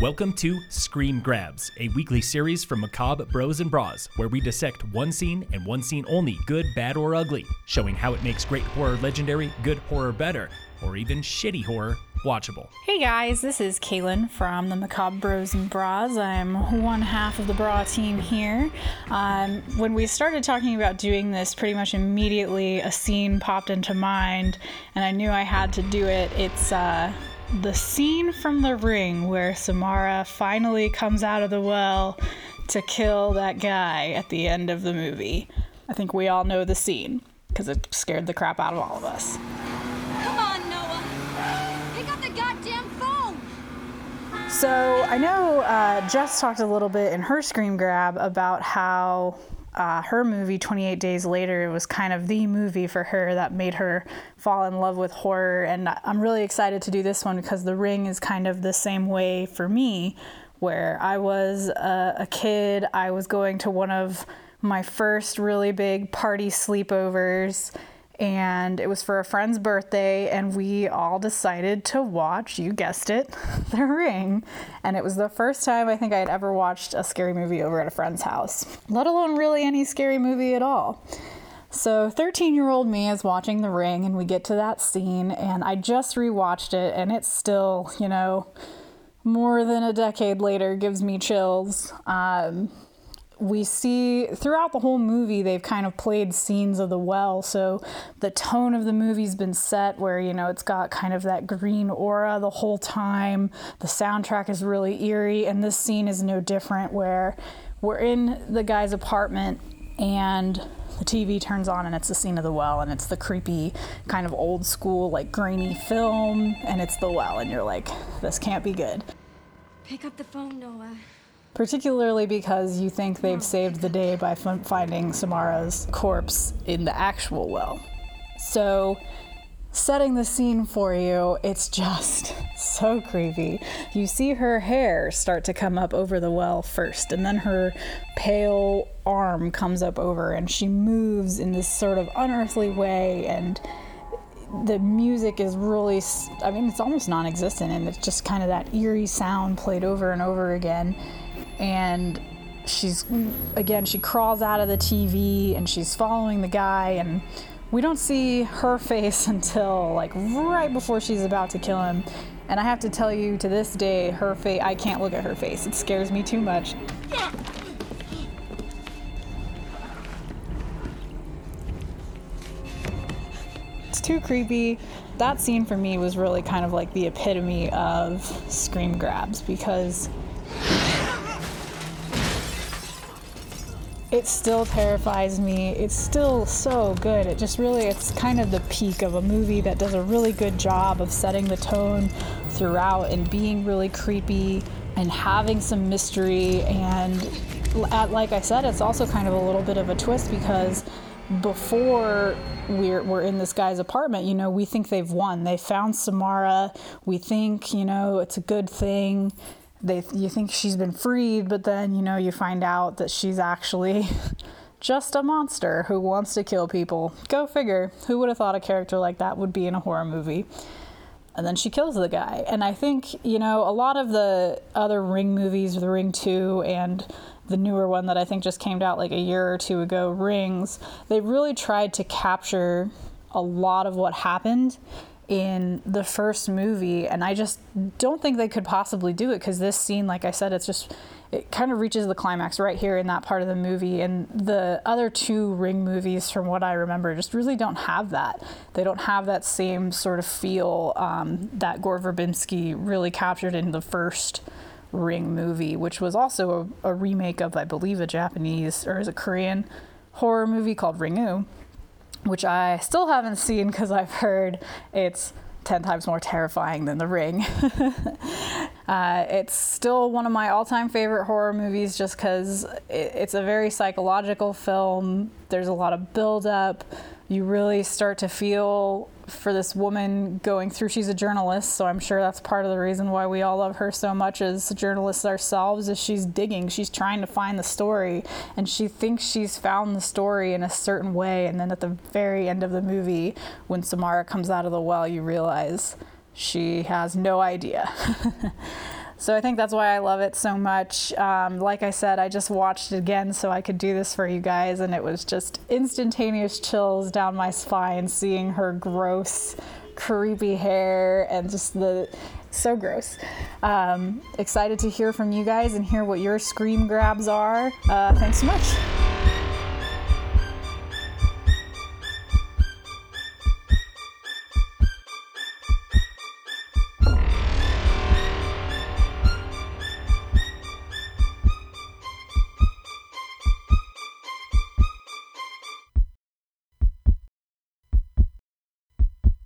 Welcome to Scream Grabs, a weekly series from Macabre Bros and Bras, where we dissect one scene and one scene only, good, bad, or ugly, showing how it makes great horror legendary, good horror better, or even shitty horror watchable. Hey guys, this is Kaylin from the Macabre Bros and Bras. I'm one half of the bra team here. Um, when we started talking about doing this, pretty much immediately a scene popped into mind, and I knew I had to do it. It's uh, the scene from The Ring where Samara finally comes out of the well to kill that guy at the end of the movie. I think we all know the scene because it scared the crap out of all of us. Come on, Noah. Pick up the goddamn phone. So I know uh, Jess talked a little bit in her Scream Grab about how uh, her movie 28 days later was kind of the movie for her that made her fall in love with horror. And i'm really excited to do this one because the ring is kind of the same way for me where i was a, a kid. I was going to one of my first really big party sleepovers and it was for a friend's birthday and we all decided to watch you guessed it the ring. And it was the first time i think i had ever watched a scary movie over at a friend's house let alone really any scary movie at all. So 13 year old me is watching the ring and we get to that scene and i just rewatched it and it's still you know more than a decade later gives me chills. Um, we see throughout the whole movie they've kind of played scenes of the well. So the tone of the movie's been set where you know it's got kind of that green aura the whole time. The soundtrack is really eerie. And this scene is no different where we're in the guy's apartment and the TV turns on and it's the scene of the well. And it's the creepy kind of old school like grainy film. And it's the well. And you're like this can't be good. Pick up the phone, Noah. Particularly because you think they've hmm. saved the day by f- finding Samara's corpse in the actual well. So, setting the scene for you, it's just so creepy. You see her hair start to come up over the well first, and then her pale arm comes up over, and she moves in this sort of unearthly way, and the music is really, I mean it's almost non-existent and it's just kind of that eerie sound played over and over again and she's again she crawls out of the tv and she's following the guy and we don't see her face until like right before she's about to kill him. And i have to tell you to this day her face i can't look at her face. It scares me too much. It's too creepy. That scene for me was really kind of like the epitome of scream grabs because it still terrifies me. It's still so good. It just really, it's kind of the peak of a movie that does a really good job of setting the tone throughout and being really creepy and having some mystery. And at, like I said, it's also kind of a little bit of a twist because before we're, we're in this guy's apartment, you know, we think they've won. They found Samara. We think, you know, it's a good thing. They, you think she's been freed, but then, you know, you find out that she's actually just a monster who wants to kill people. Go figure. Who would have thought a character like that would be in a horror movie? and then she kills the guy. And I think, you know, a lot of the other Ring movies, The Ring 2 and the newer one that I think just came out like a year or two ago, Rings, they really tried to capture a lot of what happened in the first movie and I just don't think they could possibly do it because this scene like I said it's just it kind of reaches the climax right here in that part of the movie and the other two ring movies from what i remember just really don't have that. They don't have that same sort of feel um, that gore verbinski really captured in the first ring movie which was also a, a remake of i believe a japanese or is a korean horror movie called ringu which i still haven't seen because i've heard it's 10 times more terrifying than the ring. Uh, it's still one of my all-time favorite horror movies just because it, it's a very psychological film. There's a lot of build-up you really start to feel for this woman going through. She's a journalist so i'm sure that's part of the reason why we all love her so much as journalists ourselves is she's digging. She's trying to find the story and she thinks she's found the story in a certain way. And then at the very end of the movie when samara comes out of the well you realize she has no idea So I think that's why I love it so much. Um, like I said, I just watched it again so I could do this for you guys, and it was just instantaneous chills down my spine seeing her gross, creepy hair and just the so gross. Um, excited to hear from you guys and hear what your scream grabs are. Uh, thanks so much.